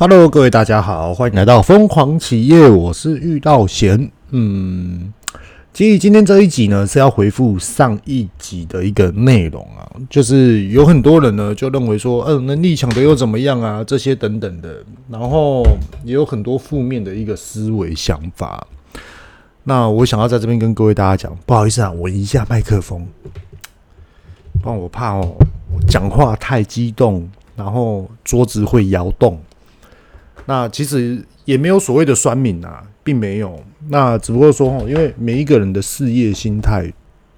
Hello，各位大家好，欢迎来到疯狂企业，我是玉道贤。嗯，其实今天这一集呢是要回复上一集的一个内容啊，就是有很多人呢就认为说，嗯，能力强的又怎么样啊？这些等等的，然后也有很多负面的一个思维想法。那我想要在这边跟各位大家讲，不好意思啊，我一下麦克风，不然我怕哦，讲话太激动，然后桌子会摇动。那其实也没有所谓的酸民啊，并没有。那只不过说，因为每一个人的事业心态，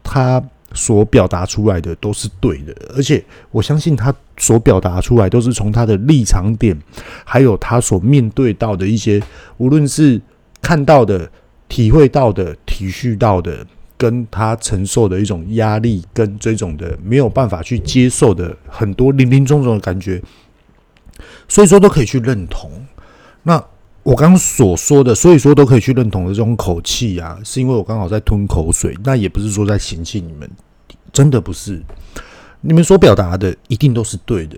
他所表达出来的都是对的，而且我相信他所表达出来都是从他的立场点，还有他所面对到的一些，无论是看到的、体会到的、体恤到的，跟他承受的一种压力，跟这种的没有办法去接受的很多林林总总的感觉，所以说都可以去认同。那我刚刚所说的，所以说都可以去认同的这种口气啊，是因为我刚好在吞口水，那也不是说在嫌弃你们，真的不是，你们所表达的一定都是对的。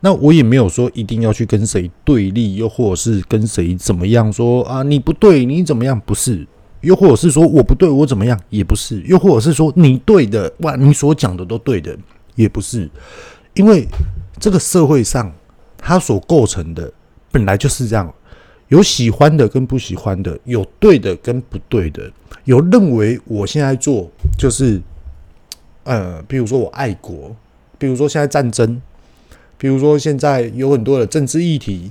那我也没有说一定要去跟谁对立，又或者是跟谁怎么样说啊，你不对，你怎么样？不是，又或者是说我不对，我怎么样？也不是，又或者是说你对的，哇，你所讲的都对的，也不是，因为这个社会上它所构成的。本来就是这样，有喜欢的跟不喜欢的，有对的跟不对的，有认为我现在做就是，呃，比如说我爱国，比如说现在战争，比如说现在有很多的政治议题，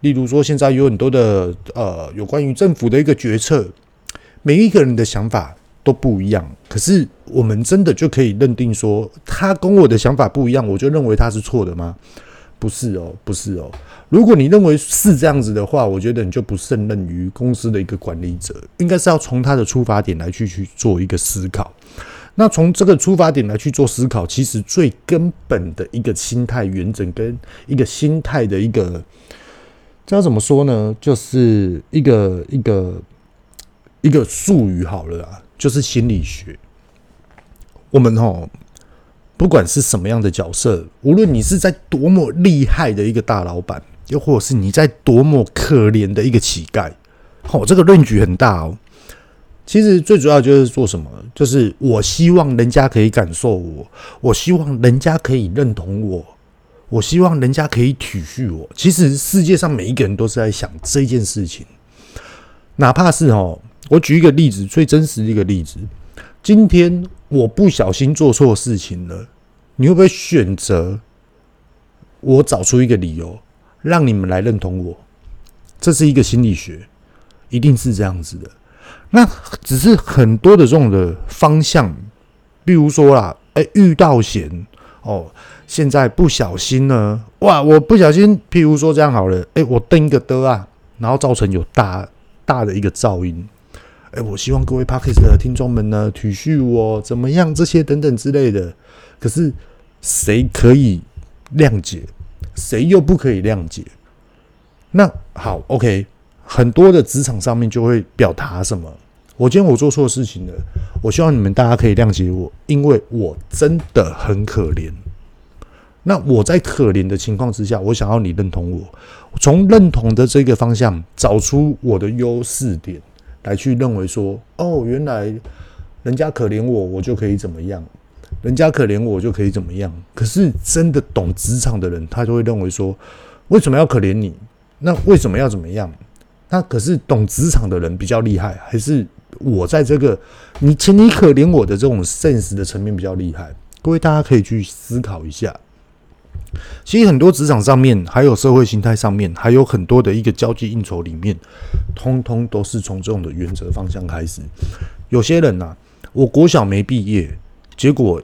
例如说现在有很多的呃有关于政府的一个决策，每一个人的想法都不一样，可是我们真的就可以认定说他跟我的想法不一样，我就认为他是错的吗？不是哦，不是哦。如果你认为是这样子的话，我觉得你就不胜任于公司的一个管理者，应该是要从他的出发点来去去做一个思考。那从这个出发点来去做思考，其实最根本的一个心态原则跟一个心态的一个，这要怎么说呢？就是一个一个一个术语好了啦，就是心理学。我们齁。不管是什么样的角色，无论你是在多么厉害的一个大老板，又或者是你在多么可怜的一个乞丐，哦，这个论据很大哦。其实最主要就是做什么？就是我希望人家可以感受我，我希望人家可以认同我，我希望人家可以体恤我。其实世界上每一个人都是在想这件事情，哪怕是哦，我举一个例子，最真实的一个例子，今天。我不小心做错事情了，你会不会选择我找出一个理由让你们来认同我？这是一个心理学，一定是这样子的。那只是很多的这种的方向，比如说啦，哎，遇到险哦，现在不小心呢，哇，我不小心，譬如说这样好了，哎，我蹬一个的啊，然后造成有大大的一个噪音。哎，我希望各位 Podcast 的听众们呢，体恤我怎么样，这些等等之类的。可是谁可以谅解，谁又不可以谅解？那好，OK，很多的职场上面就会表达什么？我今天我做错事情了，我希望你们大家可以谅解我，因为我真的很可怜。那我在可怜的情况之下，我想要你认同我，从认同的这个方向找出我的优势点。来去认为说，哦，原来人家可怜我，我就可以怎么样？人家可怜我，就可以怎么样？可是真的懂职场的人，他就会认为说，为什么要可怜你？那为什么要怎么样？那可是懂职场的人比较厉害，还是我在这个你请你可怜我的这种 sense 的层面比较厉害？各位大家可以去思考一下。其实很多职场上面，还有社会形态上面，还有很多的一个交际应酬里面，通通都是从这种的原则方向开始。有些人呐、我国小没毕业，结果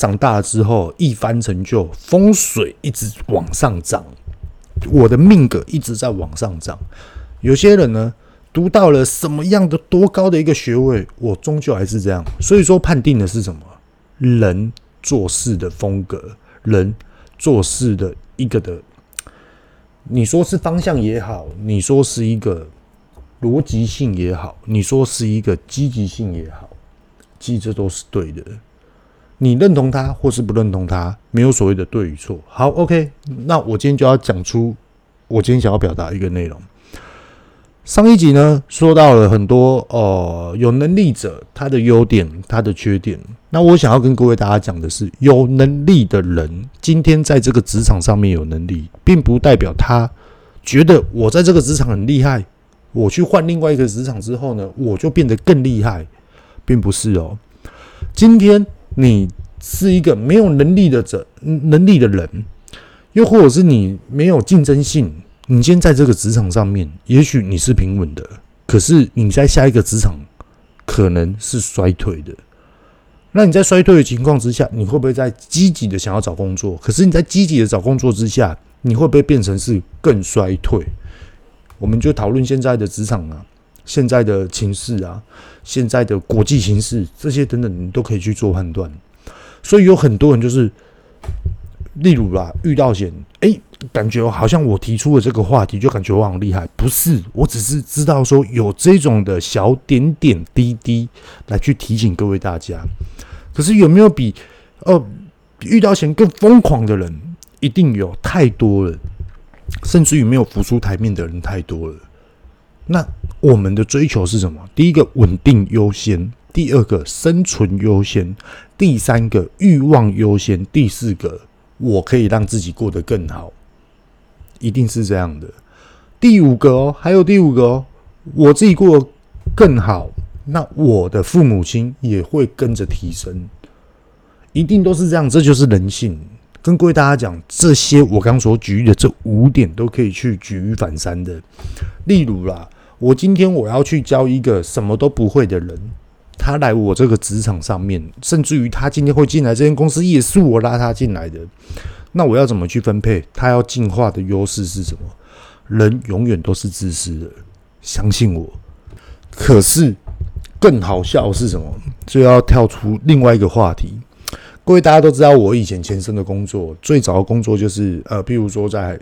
长大之后一番成就，风水一直往上涨，我的命格一直在往上涨。有些人呢，读到了什么样的多高的一个学位，我终究还是这样。所以说，判定的是什么？人做事的风格，人。做事的一个的，你说是方向也好，你说是一个逻辑性也好，你说是一个积极性也好，其实这都是对的。你认同他或是不认同他，没有所谓的对与错。好，OK，那我今天就要讲出我今天想要表达一个内容。上一集呢，说到了很多呃，有能力者他的优点、他的缺点。那我想要跟各位大家讲的是，有能力的人今天在这个职场上面有能力，并不代表他觉得我在这个职场很厉害，我去换另外一个职场之后呢，我就变得更厉害，并不是哦。今天你是一个没有能力的者，能力的人，又或者是你没有竞争性。你今天在这个职场上面，也许你是平稳的，可是你在下一个职场可能是衰退的。那你在衰退的情况之下，你会不会在积极的想要找工作？可是你在积极的找工作之下，你会不会变成是更衰退？我们就讨论现在的职场啊，现在的情势啊，现在的国际形势这些等等，你都可以去做判断。所以有很多人就是。例如啦，遇到险，哎，感觉好像我提出了这个话题，就感觉我很厉害。不是，我只是知道说有这种的小点点滴滴来去提醒各位大家。可是有没有比呃遇到险更疯狂的人？一定有，太多了，甚至于没有浮出台面的人太多了。那我们的追求是什么？第一个稳定优先，第二个生存优先，第三个欲望优先，第四个。我可以让自己过得更好，一定是这样的。第五个哦，还有第五个哦，我自己过得更好，那我的父母亲也会跟着提升，一定都是这样。这就是人性。跟各位大家讲，这些我刚所举例的这五点都可以去举一反三的。例如啦，我今天我要去教一个什么都不会的人。他来我这个职场上面，甚至于他今天会进来这间公司，也是我拉他进来的。那我要怎么去分配？他要进化的优势是什么？人永远都是自私的，相信我。可是更好笑是什么？就要跳出另外一个话题。各位大家都知道，我以前前身的工作，最早的工作就是呃，譬如说在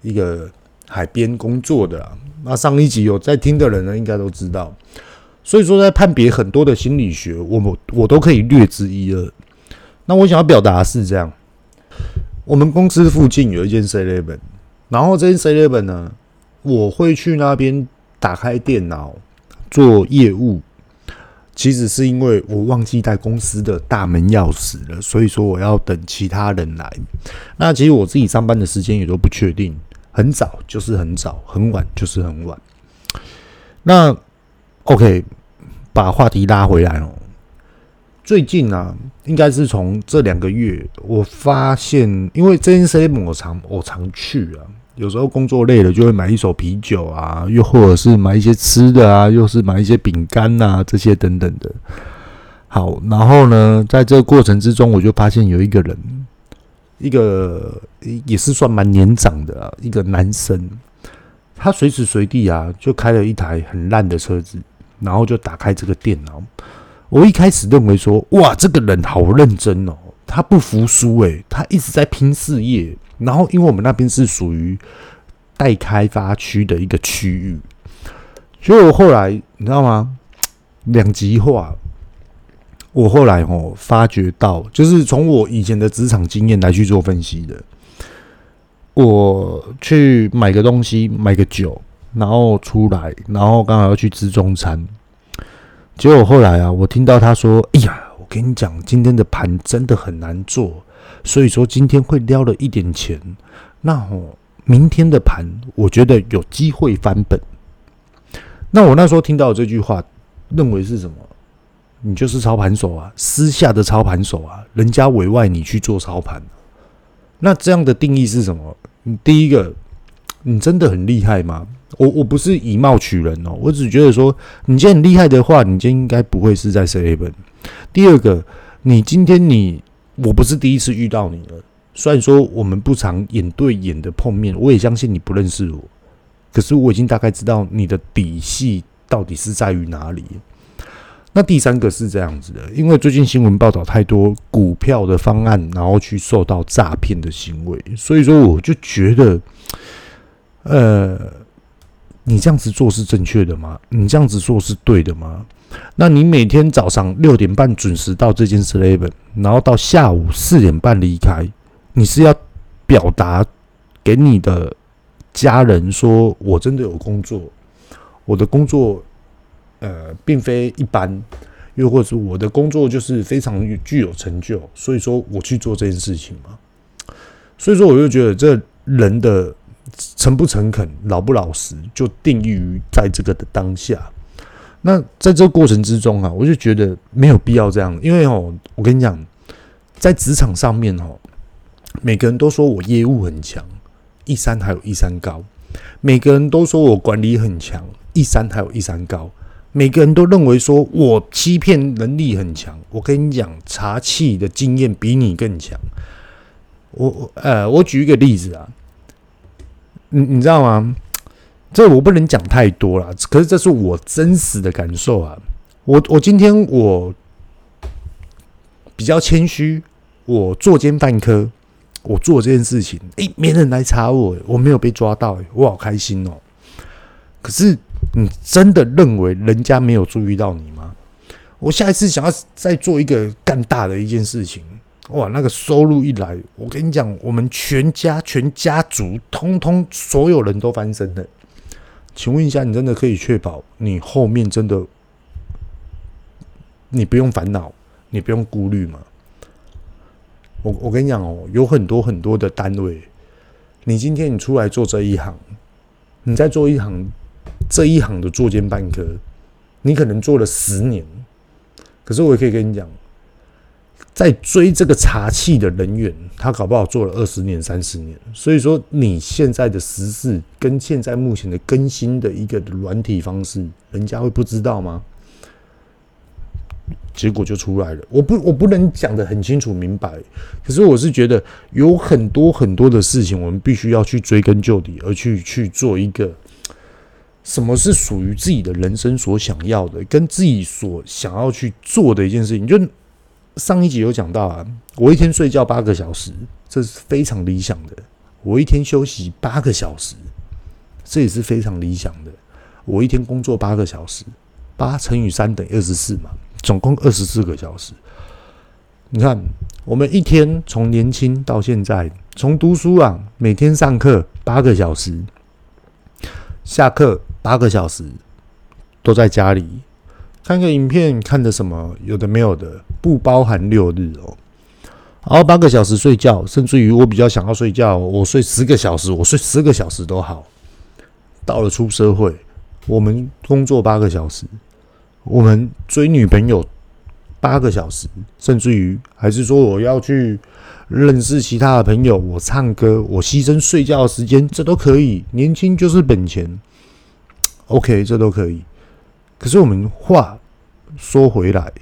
一个海边工作的。那上一集有在听的人呢，应该都知道。所以说，在判别很多的心理学，我们我都可以略知一二。那我想要表达是这样：我们公司附近有一间 Seven，然后这间 Seven 呢，我会去那边打开电脑做业务。其实是因为我忘记带公司的大门钥匙了，所以说我要等其他人来。那其实我自己上班的时间也都不确定，很早就是很早，很晚就是很晚。那 OK，把话题拉回来哦。最近啊，应该是从这两个月，我发现，因为这件事我常我常去啊，有时候工作累了，就会买一手啤酒啊，又或者是买一些吃的啊，又是买一些饼干呐，这些等等的。好，然后呢，在这个过程之中，我就发现有一个人，一个也是算蛮年长的啊，一个男生，他随时随地啊，就开了一台很烂的车子。然后就打开这个电脑，我一开始认为说，哇，这个人好认真哦，他不服输诶，他一直在拼事业。然后，因为我们那边是属于待开发区的一个区域，所以我后来你知道吗？两极化。我后来哦发觉到，就是从我以前的职场经验来去做分析的，我去买个东西，买个酒。然后出来，然后刚好要去吃中餐，结果后来啊，我听到他说：“哎呀，跟你讲，今天的盘真的很难做，所以说今天会撩了一点钱。那哦，明天的盘我觉得有机会翻本。”那我那时候听到这句话，认为是什么？你就是操盘手啊，私下的操盘手啊，人家委外你去做操盘。那这样的定义是什么？你第一个，你真的很厉害吗？我我不是以貌取人哦，我只觉得说，你今天很厉害的话，你今天应该不会是在 seven。第二个，你今天你我不是第一次遇到你了，虽然说我们不常眼对眼的碰面，我也相信你不认识我，可是我已经大概知道你的底细到底是在于哪里。那第三个是这样子的，因为最近新闻报道太多股票的方案，然后去受到诈骗的行为，所以说我就觉得，呃。你这样子做是正确的吗？你这样子做是对的吗？那你每天早上六点半准时到这间 Seven，然后到下午四点半离开，你是要表达给你的家人说我真的有工作，我的工作呃并非一般，又或者我的工作就是非常具有成就，所以说我去做这件事情嘛。所以说我就觉得这人的诚不诚恳、老不老实，就定义于在这个的当下。那在这个过程之中啊，我就觉得没有必要这样，因为哦，我跟你讲，在职场上面哦，每个人都说我业务很强，一山还有一山高；每个人都说我管理很强，一山还有一山高；每个人都认为说我欺骗能力很强。我跟你讲，查气的经验比你更强。我我呃，我举一个例子啊，你你知道吗？这我不能讲太多了，可是这是我真实的感受啊。我我今天我比较谦虚，我作奸犯科，我做这件事情，诶，没人来查我，我没有被抓到，我好开心哦。可是你真的认为人家没有注意到你吗？我下一次想要再做一个干大的一件事情，哇，那个收入一来，我跟你讲，我们全家全家族通通所有人都翻身了。请问一下，你真的可以确保你后面真的你不用烦恼，你不用顾虑吗？我我跟你讲哦，有很多很多的单位，你今天你出来做这一行，你在做一行这一行的作奸犯科，你可能做了十年，可是我也可以跟你讲。在追这个茶器的人员，他搞不好做了二十年、三十年。所以说，你现在的时事跟现在目前的更新的一个软体方式，人家会不知道吗？结果就出来了。我不，我不能讲得很清楚明白。可是我是觉得有很多很多的事情，我们必须要去追根究底，而去去做一个什么是属于自己的人生所想要的，跟自己所想要去做的一件事情，就。上一集有讲到啊，我一天睡觉八个小时，这是非常理想的。我一天休息八个小时，这也是非常理想的。我一天工作八个小时，八乘以三等于二十四嘛，总共二十四个小时。你看，我们一天从年轻到现在，从读书啊，每天上课八个小时，下课八个小时，都在家里。看个影片，看的什么？有的没有的，不包含六日哦。然后八个小时睡觉，甚至于我比较想要睡觉，我睡十个小时，我睡十个小时都好。到了出社会，我们工作八个小时，我们追女朋友八个小时，甚至于还是说我要去认识其他的朋友，我唱歌，我牺牲睡觉的时间，这都可以。年轻就是本钱，OK，这都可以。可是我们话说回来，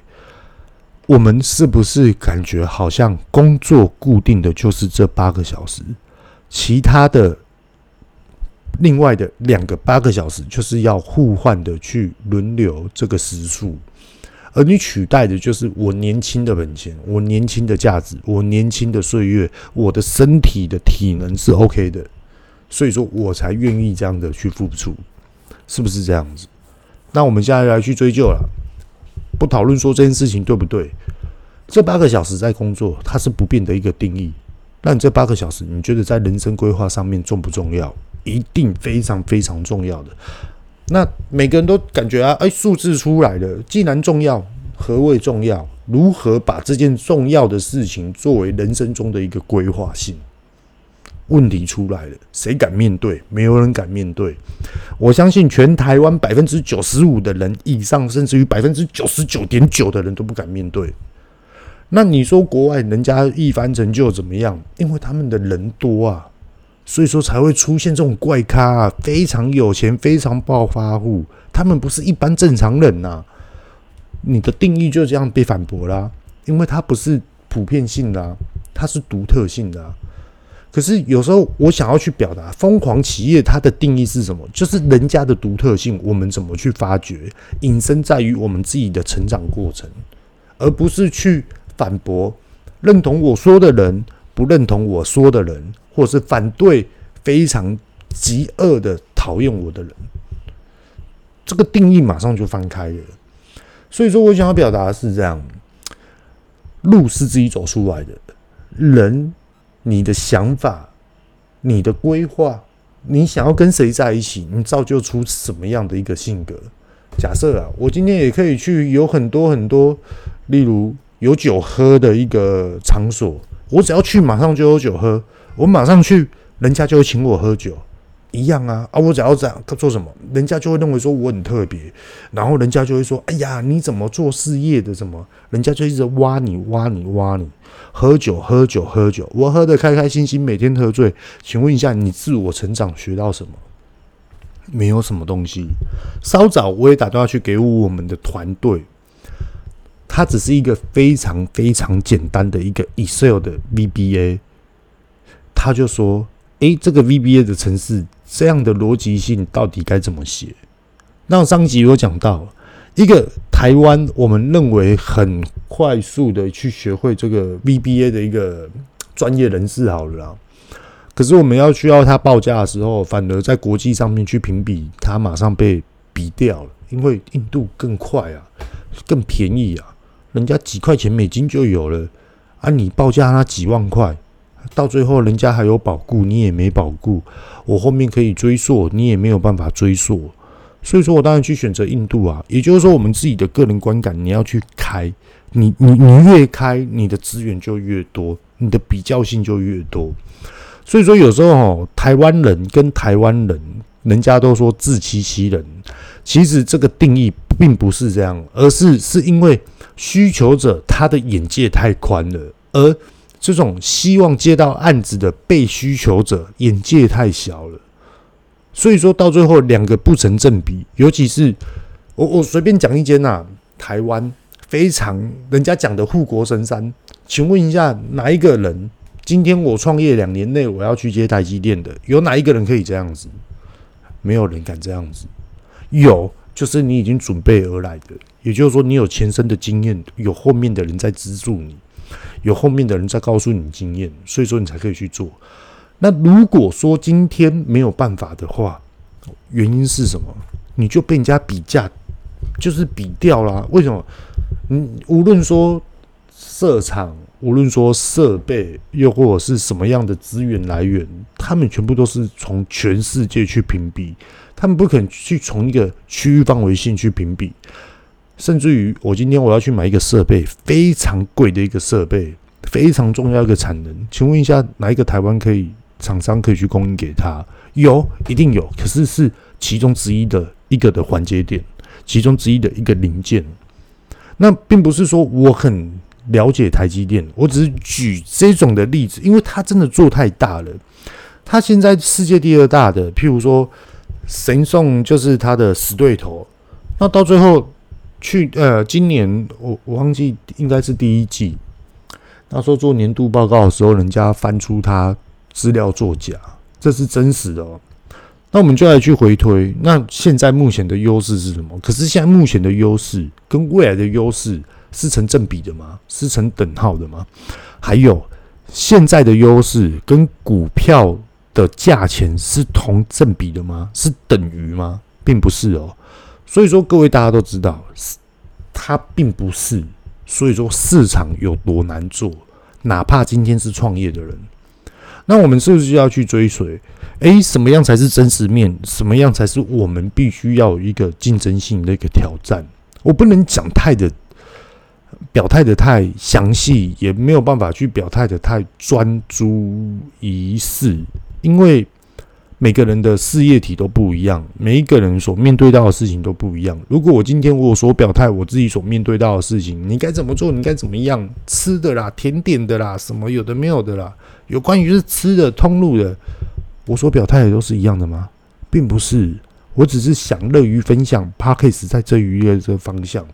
我们是不是感觉好像工作固定的就是这八个小时，其他的另外的两个八个小时就是要互换的去轮流这个时数，而你取代的就是我年轻的本钱，我年轻的价值，我年轻的岁月，我的身体的体能是 OK 的，所以说我才愿意这样的去付出，是不是这样子？那我们现在来去追究了，不讨论说这件事情对不对？这八个小时在工作，它是不变的一个定义。那你这八个小时，你觉得在人生规划上面重不重要？一定非常非常重要的。那每个人都感觉啊，哎，数字出来了，既然重要，何谓重要？如何把这件重要的事情作为人生中的一个规划性？问题出来了，谁敢面对？没有人敢面对。我相信全台湾百分之九十五的人以上，甚至于百分之九十九点九的人都不敢面对。那你说国外人家一番成就怎么样？因为他们的人多啊，所以说才会出现这种怪咖啊，非常有钱、非常暴发户。他们不是一般正常人呐。你的定义就这样被反驳啦，因为它不是普遍性的啊，它是独特性的啊。可是有时候我想要去表达疯狂企业它的定义是什么？就是人家的独特性，我们怎么去发掘？隐身在于我们自己的成长过程，而不是去反驳认同我说的人，不认同我说的人，或是反对非常极恶的讨厌我的人。这个定义马上就翻开了。所以说我想要表达的是这样：路是自己走出来的，人。你的想法、你的规划、你想要跟谁在一起，你造就出什么样的一个性格？假设啊，我今天也可以去有很多很多，例如有酒喝的一个场所，我只要去，马上就有酒喝，我马上去，人家就会请我喝酒。一样啊啊！我只要这样，他做什么，人家就会认为说我很特别，然后人家就会说：“哎呀，你怎么做事业的？什么？”人家就一直挖你、挖你、挖你。喝酒、喝酒、喝酒，我喝得开开心心，每天喝醉。请问一下，你自我成长学到什么？没有什么东西。稍早我也打电话去给我们的团队，它只是一个非常非常简单的一个 Excel 的 VBA，他就说。诶，这个 VBA 的程式这样的逻辑性到底该怎么写？那上集有讲到，一个台湾我们认为很快速的去学会这个 VBA 的一个专业人士好了啦，可是我们要需要他报价的时候，反而在国际上面去评比，他马上被比掉了，因为印度更快啊，更便宜啊，人家几块钱美金就有了，啊，你报价他几万块。到最后，人家还有保固，你也没保固。我后面可以追溯，你也没有办法追溯。所以说我当然去选择印度啊。也就是说，我们自己的个人观感，你要去开，你你你越开，你的资源就越多，你的比较性就越多。所以说，有时候哦，台湾人跟台湾人，人家都说自欺欺人。其实这个定义并不是这样，而是是因为需求者他的眼界太宽了，而。这种希望接到案子的被需求者眼界太小了，所以说到最后两个不成正比。尤其是我我随便讲一间呐，台湾非常人家讲的护国神山，请问一下哪一个人今天我创业两年内我要去接台积电的，有哪一个人可以这样子？没有人敢这样子。有就是你已经准备而来的，也就是说你有前身的经验，有后面的人在资助你。有后面的人在告诉你经验，所以说你才可以去做。那如果说今天没有办法的话，原因是什么？你就被人家比价，就是比掉了。为什么？你无论说设厂，无论说设备，又或者是什么样的资源来源，他们全部都是从全世界去评比，他们不可能去从一个区域范围性去评比。甚至于，我今天我要去买一个设备，非常贵的一个设备，非常重要一个产能。请问一下，哪一个台湾可以厂商可以去供应给他？有，一定有。可是是其中之一的一个的环节点，其中之一的一个零件。那并不是说我很了解台积电，我只是举这种的例子，因为它真的做太大了。它现在世界第二大的，譬如说神送就是它的死对头。那到最后。去呃，今年我我忘记应该是第一季，那时候做年度报告的时候，人家翻出他资料作假，这是真实的哦。那我们就来去回推，那现在目前的优势是什么？可是现在目前的优势跟未来的优势是成正比的吗？是成等号的吗？还有现在的优势跟股票的价钱是同正比的吗？是等于吗？并不是哦。所以说，各位大家都知道，它并不是。所以说，市场有多难做，哪怕今天是创业的人，那我们是不是要去追随？诶，什么样才是真实面？什么样才是我们必须要有一个竞争性的一个挑战？我不能讲太的表态的太详细，也没有办法去表态的太专诸一事，因为。每个人的事业体都不一样，每一个人所面对到的事情都不一样。如果我今天我所表态我自己所面对到的事情，你该怎么做？你该怎么样？吃的啦，甜点的啦，什么有的没有的啦，有关于是吃的通路的，我所表态的都是一样的吗？并不是，我只是想乐于分享 Podcast 在这一个这个方向，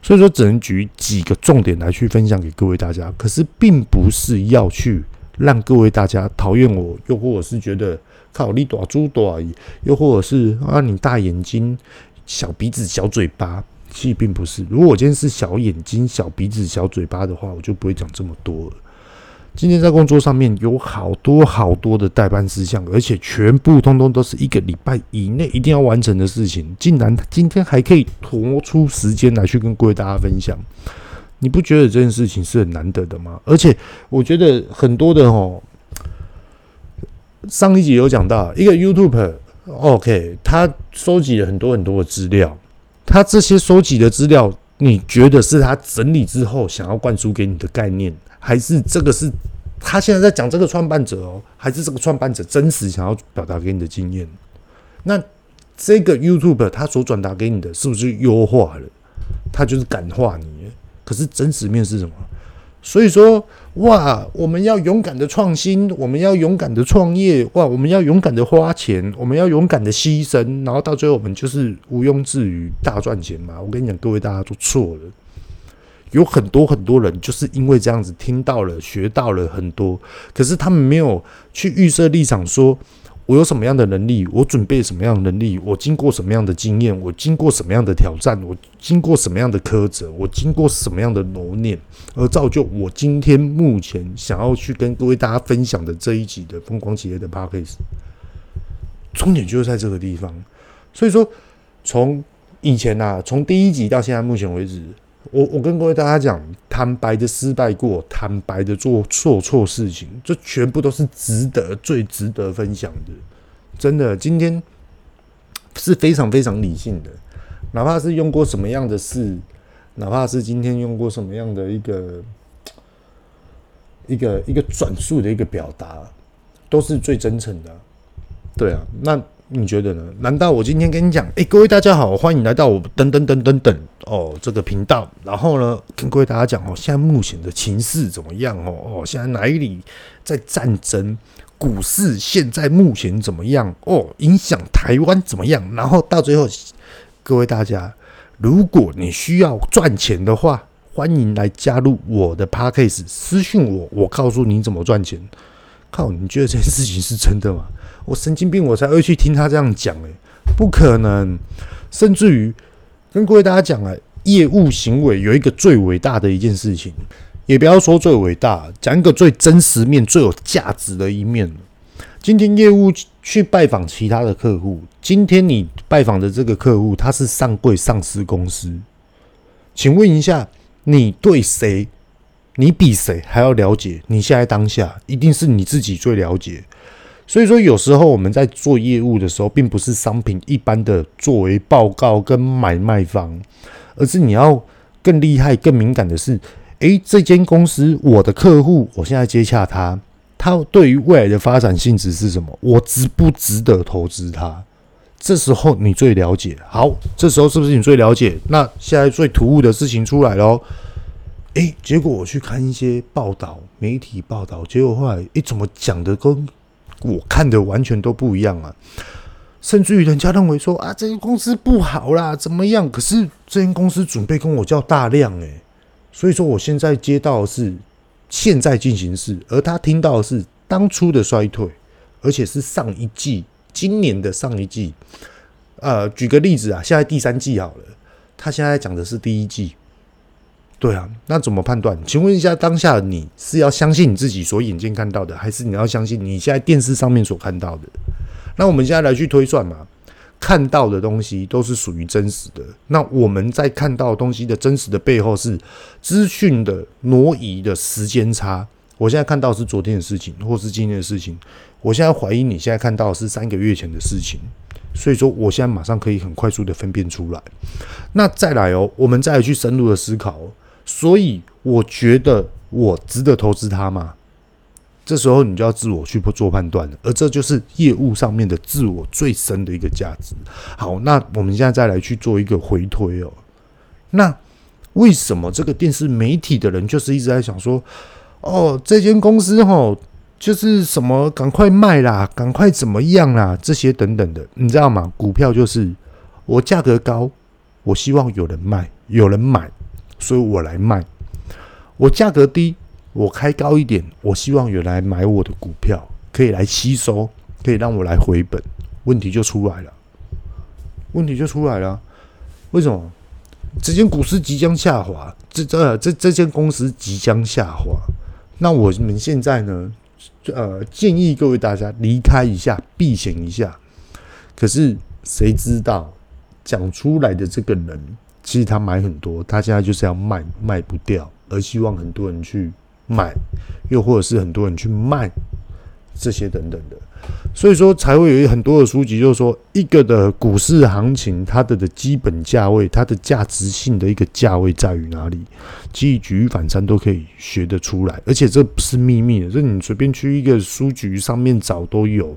所以说只能举几个重点来去分享给各位大家。可是并不是要去让各位大家讨厌我，又或者是觉得。靠你大猪大耳，又或者是啊，你大眼睛、小鼻子、小嘴巴，其实并不是。如果我今天是小眼睛、小鼻子、小嘴巴的话，我就不会讲这么多了。今天在工作上面有好多好多的代办事项，而且全部通通都是一个礼拜以内一定要完成的事情，竟然今天还可以拖出时间来去跟各位大家分享，你不觉得这件事情是很难得的吗？而且我觉得很多的哦。上一集有讲到一个 YouTube OK，他收集了很多很多的资料，他这些收集的资料，你觉得是他整理之后想要灌输给你的概念，还是这个是他现在在讲这个创办者哦，还是这个创办者真实想要表达给你的经验？那这个 YouTube 他所转达给你的是不是优化了？他就是感化你，可是真实面是什么？所以说，哇，我们要勇敢的创新，我们要勇敢的创业，哇，我们要勇敢的花钱，我们要勇敢的牺牲，然后到最后我们就是毋庸置疑大赚钱嘛？我跟你讲，各位大家都错了，有很多很多人就是因为这样子听到了、学到了很多，可是他们没有去预设立场说。我有什么样的能力？我准备什么样的能力？我经过什么样的经验？我经过什么样的挑战？我经过什么样的苛责？我经过什么样的磨练，而造就我今天目前想要去跟各位大家分享的这一集的疯狂企业的 Podcast，重点就是在这个地方。所以说，从以前啊，从第一集到现在目前为止。我我跟各位大家讲，坦白的失败过，坦白的做错错事情，这全部都是值得、最值得分享的。真的，今天是非常非常理性的，哪怕是用过什么样的事，哪怕是今天用过什么样的一个一个一个转述的一个表达，都是最真诚的。对啊，那。你觉得呢？难道我今天跟你讲，哎、各位大家好，欢迎来到我等等等等等哦这个频道。然后呢，跟各位大家讲哦，现在目前的情势怎么样哦？哦，现在哪里在战争？股市现在目前怎么样？哦，影响台湾怎么样？然后到最后，各位大家，如果你需要赚钱的话，欢迎来加入我的 Podcast，私讯我，我告诉你怎么赚钱。靠，你觉得这件事情是真的吗？我神经病，我才会去听他这样讲诶，不可能。甚至于跟各位大家讲啊，业务行为有一个最伟大的一件事情，也不要说最伟大，讲一个最真实面、最有价值的一面。今天业务去拜访其他的客户，今天你拜访的这个客户，他是上柜上市公司，请问一下，你对谁？你比谁还要了解？你现在当下一定是你自己最了解。所以说，有时候我们在做业务的时候，并不是商品一般的作为报告跟买卖方，而是你要更厉害、更敏感的是，诶，这间公司我的客户，我现在接洽他，他对于未来的发展性质是什么？我值不值得投资他？这时候你最了解。好，这时候是不是你最了解？那现在最突兀的事情出来喽。诶，结果我去看一些报道，媒体报道，结果后来，诶，怎么讲的跟我看的完全都不一样啊，甚至于人家认为说啊，这间公司不好啦，怎么样？可是这间公司准备跟我叫大量诶，所以说我现在接到的是现在进行式，而他听到的是当初的衰退，而且是上一季，今年的上一季。呃，举个例子啊，现在第三季好了，他现在讲的是第一季。对啊，那怎么判断？请问一下，当下你是要相信你自己所眼见看到的，还是你要相信你现在电视上面所看到的？那我们现在来去推算嘛，看到的东西都是属于真实的。那我们在看到东西的真实的背后是资讯的挪移的时间差。我现在看到是昨天的事情，或是今天的事情。我现在怀疑你现在看到是三个月前的事情，所以说我现在马上可以很快速的分辨出来。那再来哦，我们再来去深入的思考哦。所以我觉得我值得投资它吗？这时候你就要自我去做判断了，而这就是业务上面的自我最深的一个价值。好，那我们现在再来去做一个回推哦。那为什么这个电视媒体的人就是一直在想说，哦，这间公司哦，就是什么赶快卖啦，赶快怎么样啦，这些等等的，你知道吗？股票就是我价格高，我希望有人卖，有人买。所以我来卖，我价格低，我开高一点，我希望有人来买我的股票，可以来吸收，可以让我来回本。问题就出来了，问题就出来了。为什么？这间股市即将下滑，这这这这间公司即将下滑。那我们现在呢？呃，建议各位大家离开一下，避险一下。可是谁知道讲出来的这个人？其实他买很多，他现在就是要卖，卖不掉，而希望很多人去买，又或者是很多人去卖，这些等等的。所以说才会有很多的书籍，就是说一个的股市行情，它的的基本价位，它的价值性的一个价位在于哪里？其实举一反三都可以学得出来，而且这不是秘密的，这你随便去一个书局上面找都有，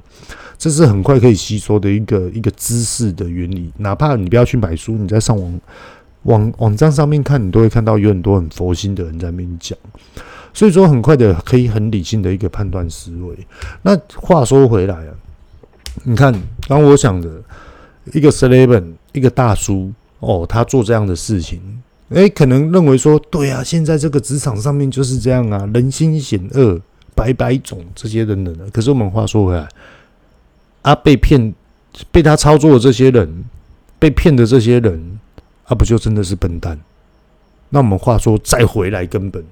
这是很快可以吸收的一个一个知识的原理。哪怕你不要去买书，你在上网网网站上面看，你都会看到有很多很佛心的人在那边讲。所以说，很快的可以很理性的一个判断思维。那话说回来啊，你看，刚我想的一个 seven 一个大叔哦，他做这样的事情，诶，可能认为说，对啊，现在这个职场上面就是这样啊，人心险恶，百百种这些等等的。可是我们话说回来，啊，被骗，被他操作的这些人，被骗的这些人，啊，不就真的是笨蛋？那我们话说，再回来根本。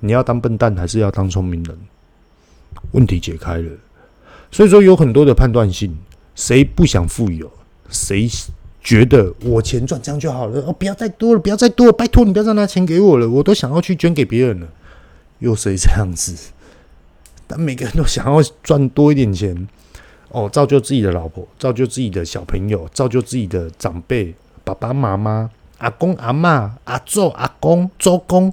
你要当笨蛋还是要当聪明人？问题解开了，所以说有很多的判断性。谁不想富有？谁觉得我钱赚这样就好了？哦，不要再多了，不要再多了，拜托你不要再拿钱给我了，我都想要去捐给别人了。有谁这样子？但每个人都想要赚多一点钱，哦，造就自己的老婆，造就自己的小朋友，造就自己的长辈，爸爸妈妈、阿公阿嬷、阿祖阿公、周公，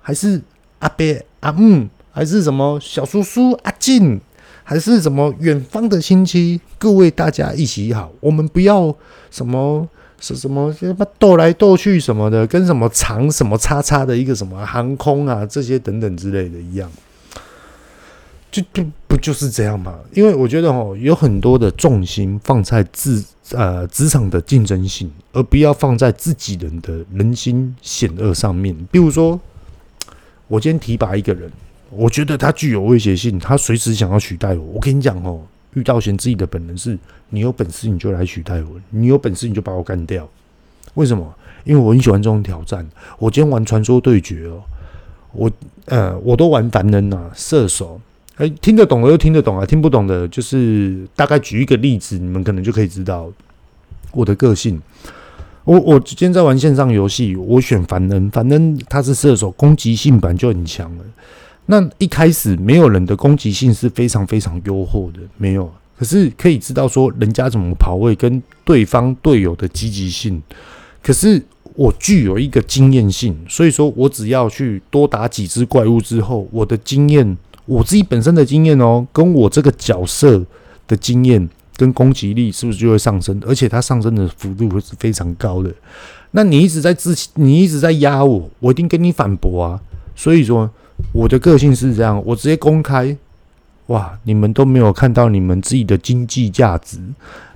还是？阿伯、阿姆，还是什么小叔叔、阿静，还是什么远方的亲戚？各位大家一起好，我们不要什么是什么什么斗来斗去什么的，跟什么长什么叉叉的一个什么航空啊这些等等之类的一样，就不不就是这样吗？因为我觉得哦，有很多的重心放在自呃职场的竞争性，而不要放在自己人的人心险恶上面，比如说。我今天提拔一个人，我觉得他具有威胁性，他随时想要取代我。我跟你讲哦，遇到贤自己的本能是，你有本事你就来取代我，你有本事你就把我干掉。为什么？因为我很喜欢这种挑战。我今天玩传说对决哦，我呃，我都玩凡人呐，射手。哎，听得懂的就听得懂啊，听不懂的，就是大概举一个例子，你们可能就可以知道我的个性。我我今天在玩线上游戏，我选凡人，凡人他是射手，攻击性本来就很强了。那一开始没有人的攻击性是非常非常优厚的，没有。可是可以知道说人家怎么跑位，跟对方队友的积极性。可是我具有一个经验性，所以说我只要去多打几只怪物之后，我的经验，我自己本身的经验哦，跟我这个角色的经验。跟攻击力是不是就会上升？而且它上升的幅度会是非常高的。那你一直在自，你一直在压我，我一定跟你反驳啊。所以说，我的个性是这样，我直接公开，哇，你们都没有看到你们自己的经济价值，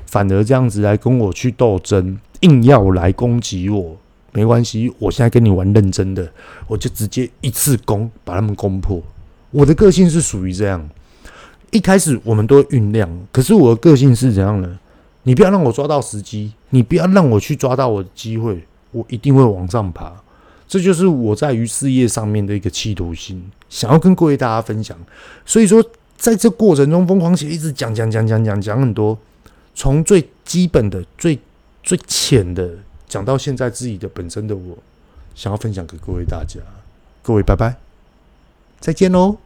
反而这样子来跟我去斗争，硬要来攻击我，没关系，我现在跟你玩认真的，我就直接一次攻把他们攻破。我的个性是属于这样。一开始我们都酝酿，可是我的个性是怎样呢？你不要让我抓到时机，你不要让我去抓到我的机会，我一定会往上爬。这就是我在于事业上面的一个企图心，想要跟各位大家分享。所以说，在这过程中，疯狂写一直讲讲讲讲讲讲很多，从最基本的、最最浅的讲到现在自己的本身的我，想要分享给各位大家。各位拜拜，再见喽。